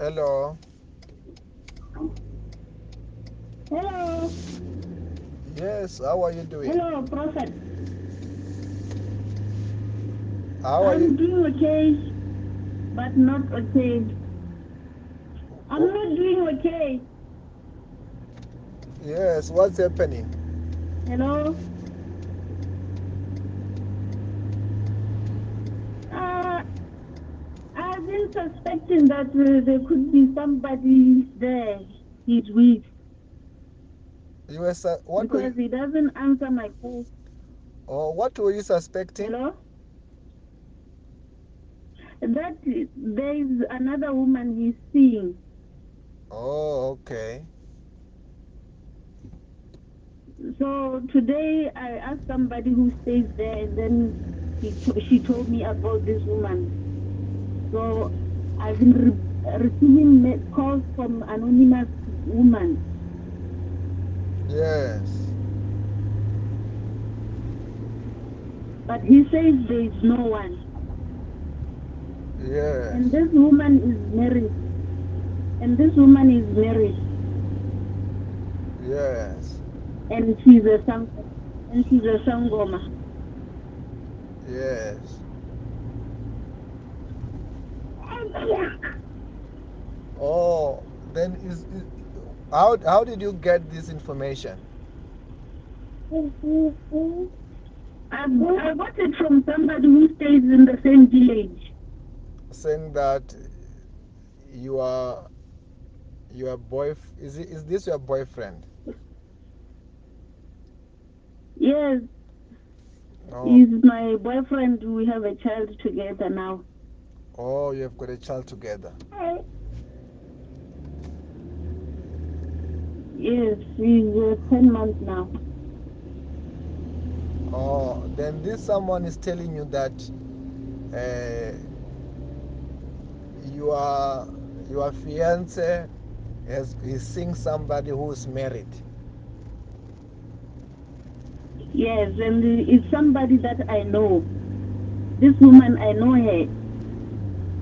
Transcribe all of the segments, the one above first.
Hello. Hello. Yes, how are you doing? Hello, Prophet. How are I'm you? doing okay, but not okay. I'm Oh. not doing okay. Yes, what's happening? Hello. Uh, I've been suspecting that uh, there could be somebody there he's with You were su- what were because you, he doesn't answer my call. oh, what were you suspecting? Hello. That there is another woman he's seeing. Oh, okay. So today I asked somebody who stays there, and then he t- she told me about this woman. So I've been re- receiving calls from anonymous women. Yes. But he says there is no one. Yes. And this woman is married. And this woman is married. Yes. And she's a sang and she's a sangoma. Yes. Oh, then is, is how how did you get this information? I I got it from somebody who stays in the same village. Saying that you are your boy is it, is this your boyfriend? Yes, No. he's my boyfriend. We have a child together now. Oh, you have got a child together. Yes, he's uh, 10 months now. Oh, then this someone is telling you that uh, your your fiance has is seeing somebody who is married. Yes, and it's somebody that I know. This woman, I know her.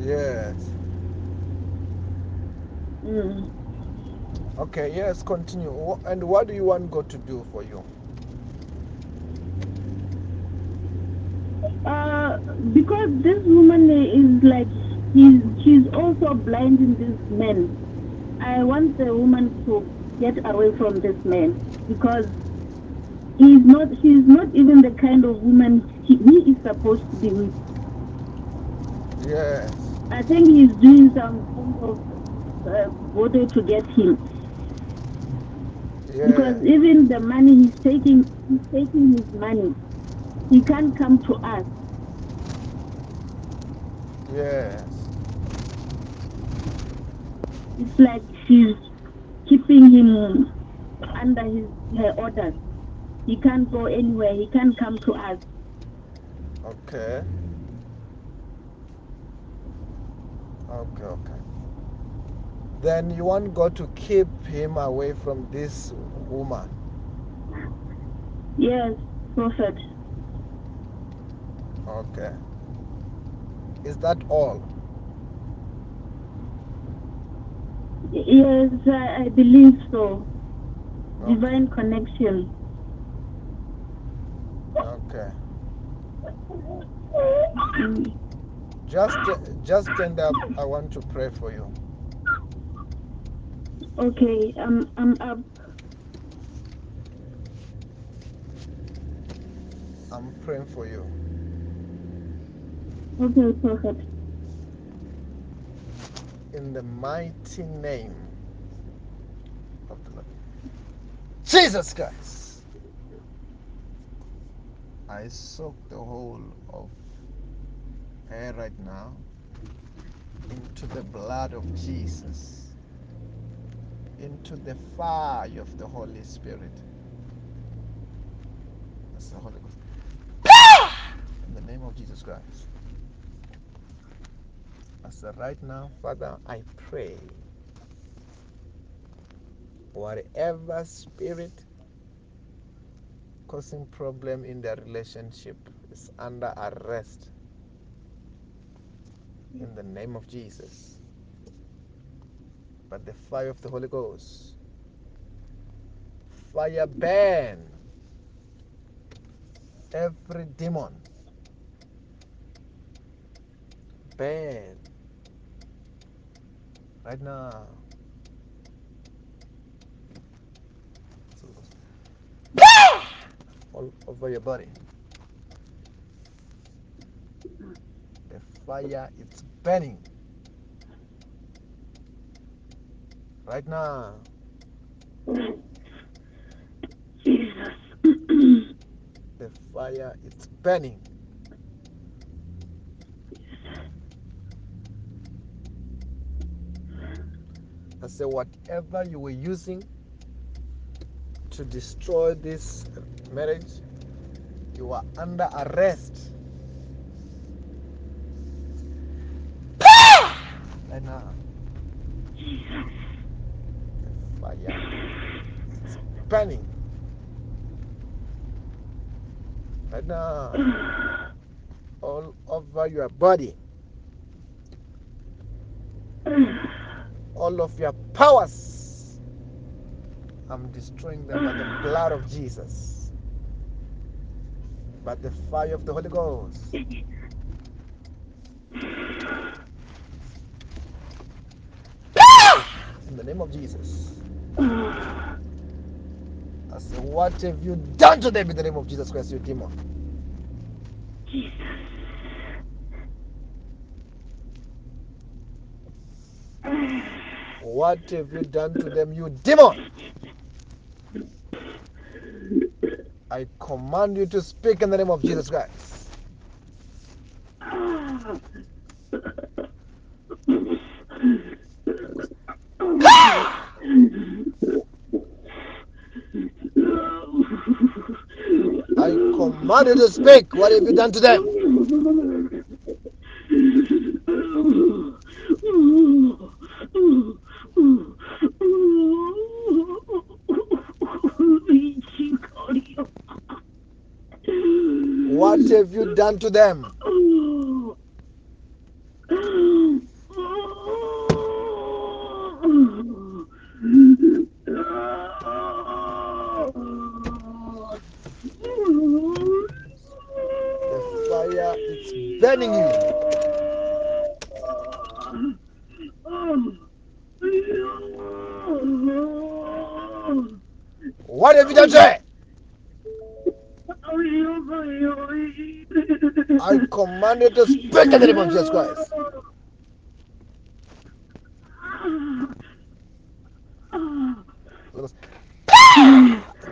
Yes. Mm. Okay. Yes. Continue. And what do you want God to do for you? Uh, because this woman is like, he's, she's also blinding this man. I want the woman to get away from this man because he's not, she's not even the kind of woman he, he is supposed to be with. Yes. I think he's doing some kind of uh, to get him. Because even the money he's taking, he's taking his money. He can't come to us. Yes. It's like she's keeping him under his her orders. He can't go anywhere. He can't come to us. Okay. Okay. Okay. Then you want God to keep him away from this woman. Yes, prophet. Okay. Is that all? Yes, I, I believe so. Okay. Divine connection. Okay. Mm. Just just stand up. I want to pray for you. Okay, I'm I'm up. I'm praying for you. Okay, prophet. In the mighty name of the Lord. Jesus Christ. I soak the whole of her right now into the blood of Jesus, into the fire of the Holy Spirit. That's the Holy Ghost. Ah! In the name of Jesus Christ. As right now, Father, I pray whatever spirit causing problem in their relationship is under arrest in the name of Jesus. but the fire of the Holy Ghost. Fire burn every demon. Burn right now. All over your body. Fire is burning right now. Jesus. The fire is burning. I say, whatever you were using to destroy this marriage, you are under arrest. Now. The fire burning. Right now. All over your body. All of your powers. I'm destroying them by the blood of Jesus. By the fire of the Holy Ghost. In the name of Jesus. I say, what have you done to them in the name of Jesus Christ, you demon? Jesus. What have you done to them, you demon? I command you to speak in the name of Jesus Christ. Command you to speak. What have you done to them? What have you done to them? Is burning you. What have you done to? I command you to speak in the name of Jesus Christ.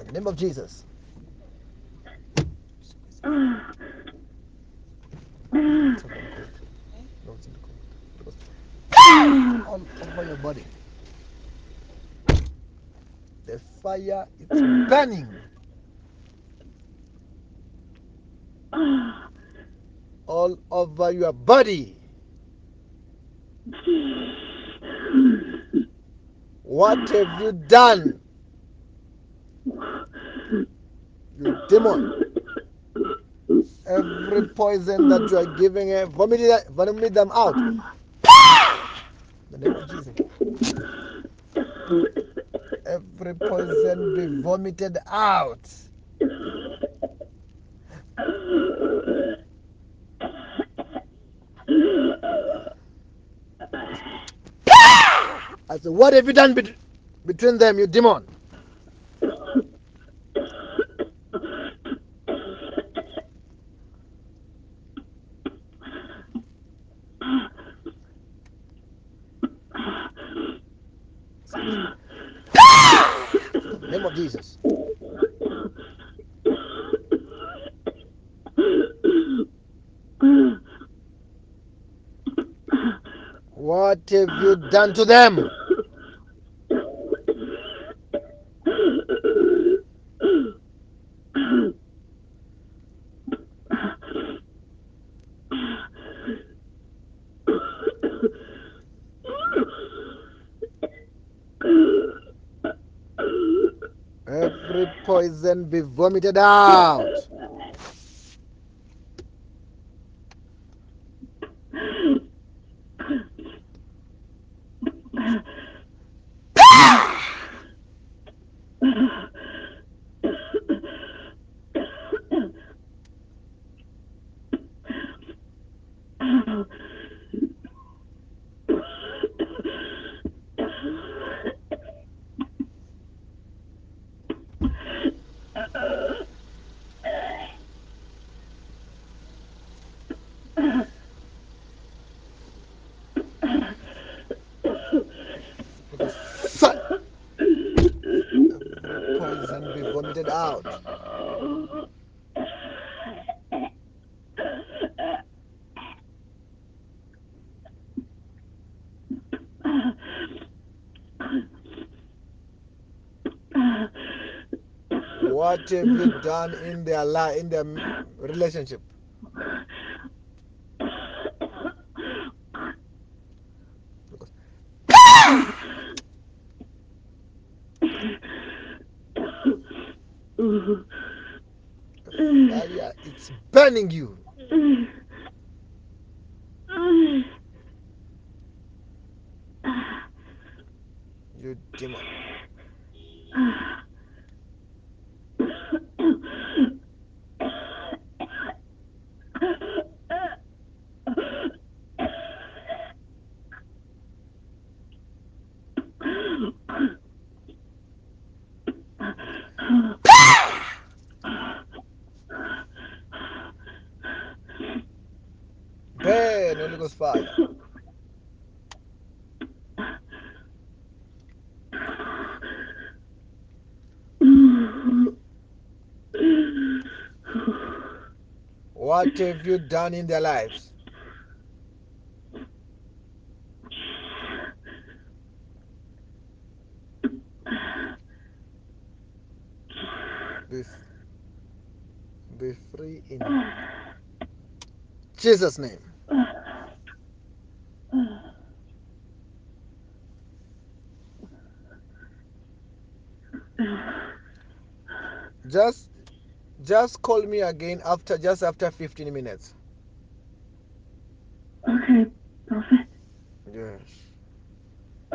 In the name of Jesus. All over your body. The fire is burning. All over your body. What have you done? You demon. Every poison that you are giving eh, her, vomit, it- vomit them out. The name of Jesus. Every poison be vomited out. I said, what have you done bet- between them, you demon? In the name of Jesus. What have you done to them? Every poison be vomited out. lungs and be vomited out. What have you done in their life, in their relationship? Burning you. You What have you done in their lives? Be, be free in Jesus' name. Just just call me again after just after 15 minutes.